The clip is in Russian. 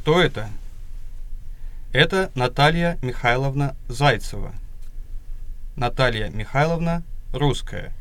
Кто это? Это Наталья Михайловна Зайцева. Наталья Михайловна русская.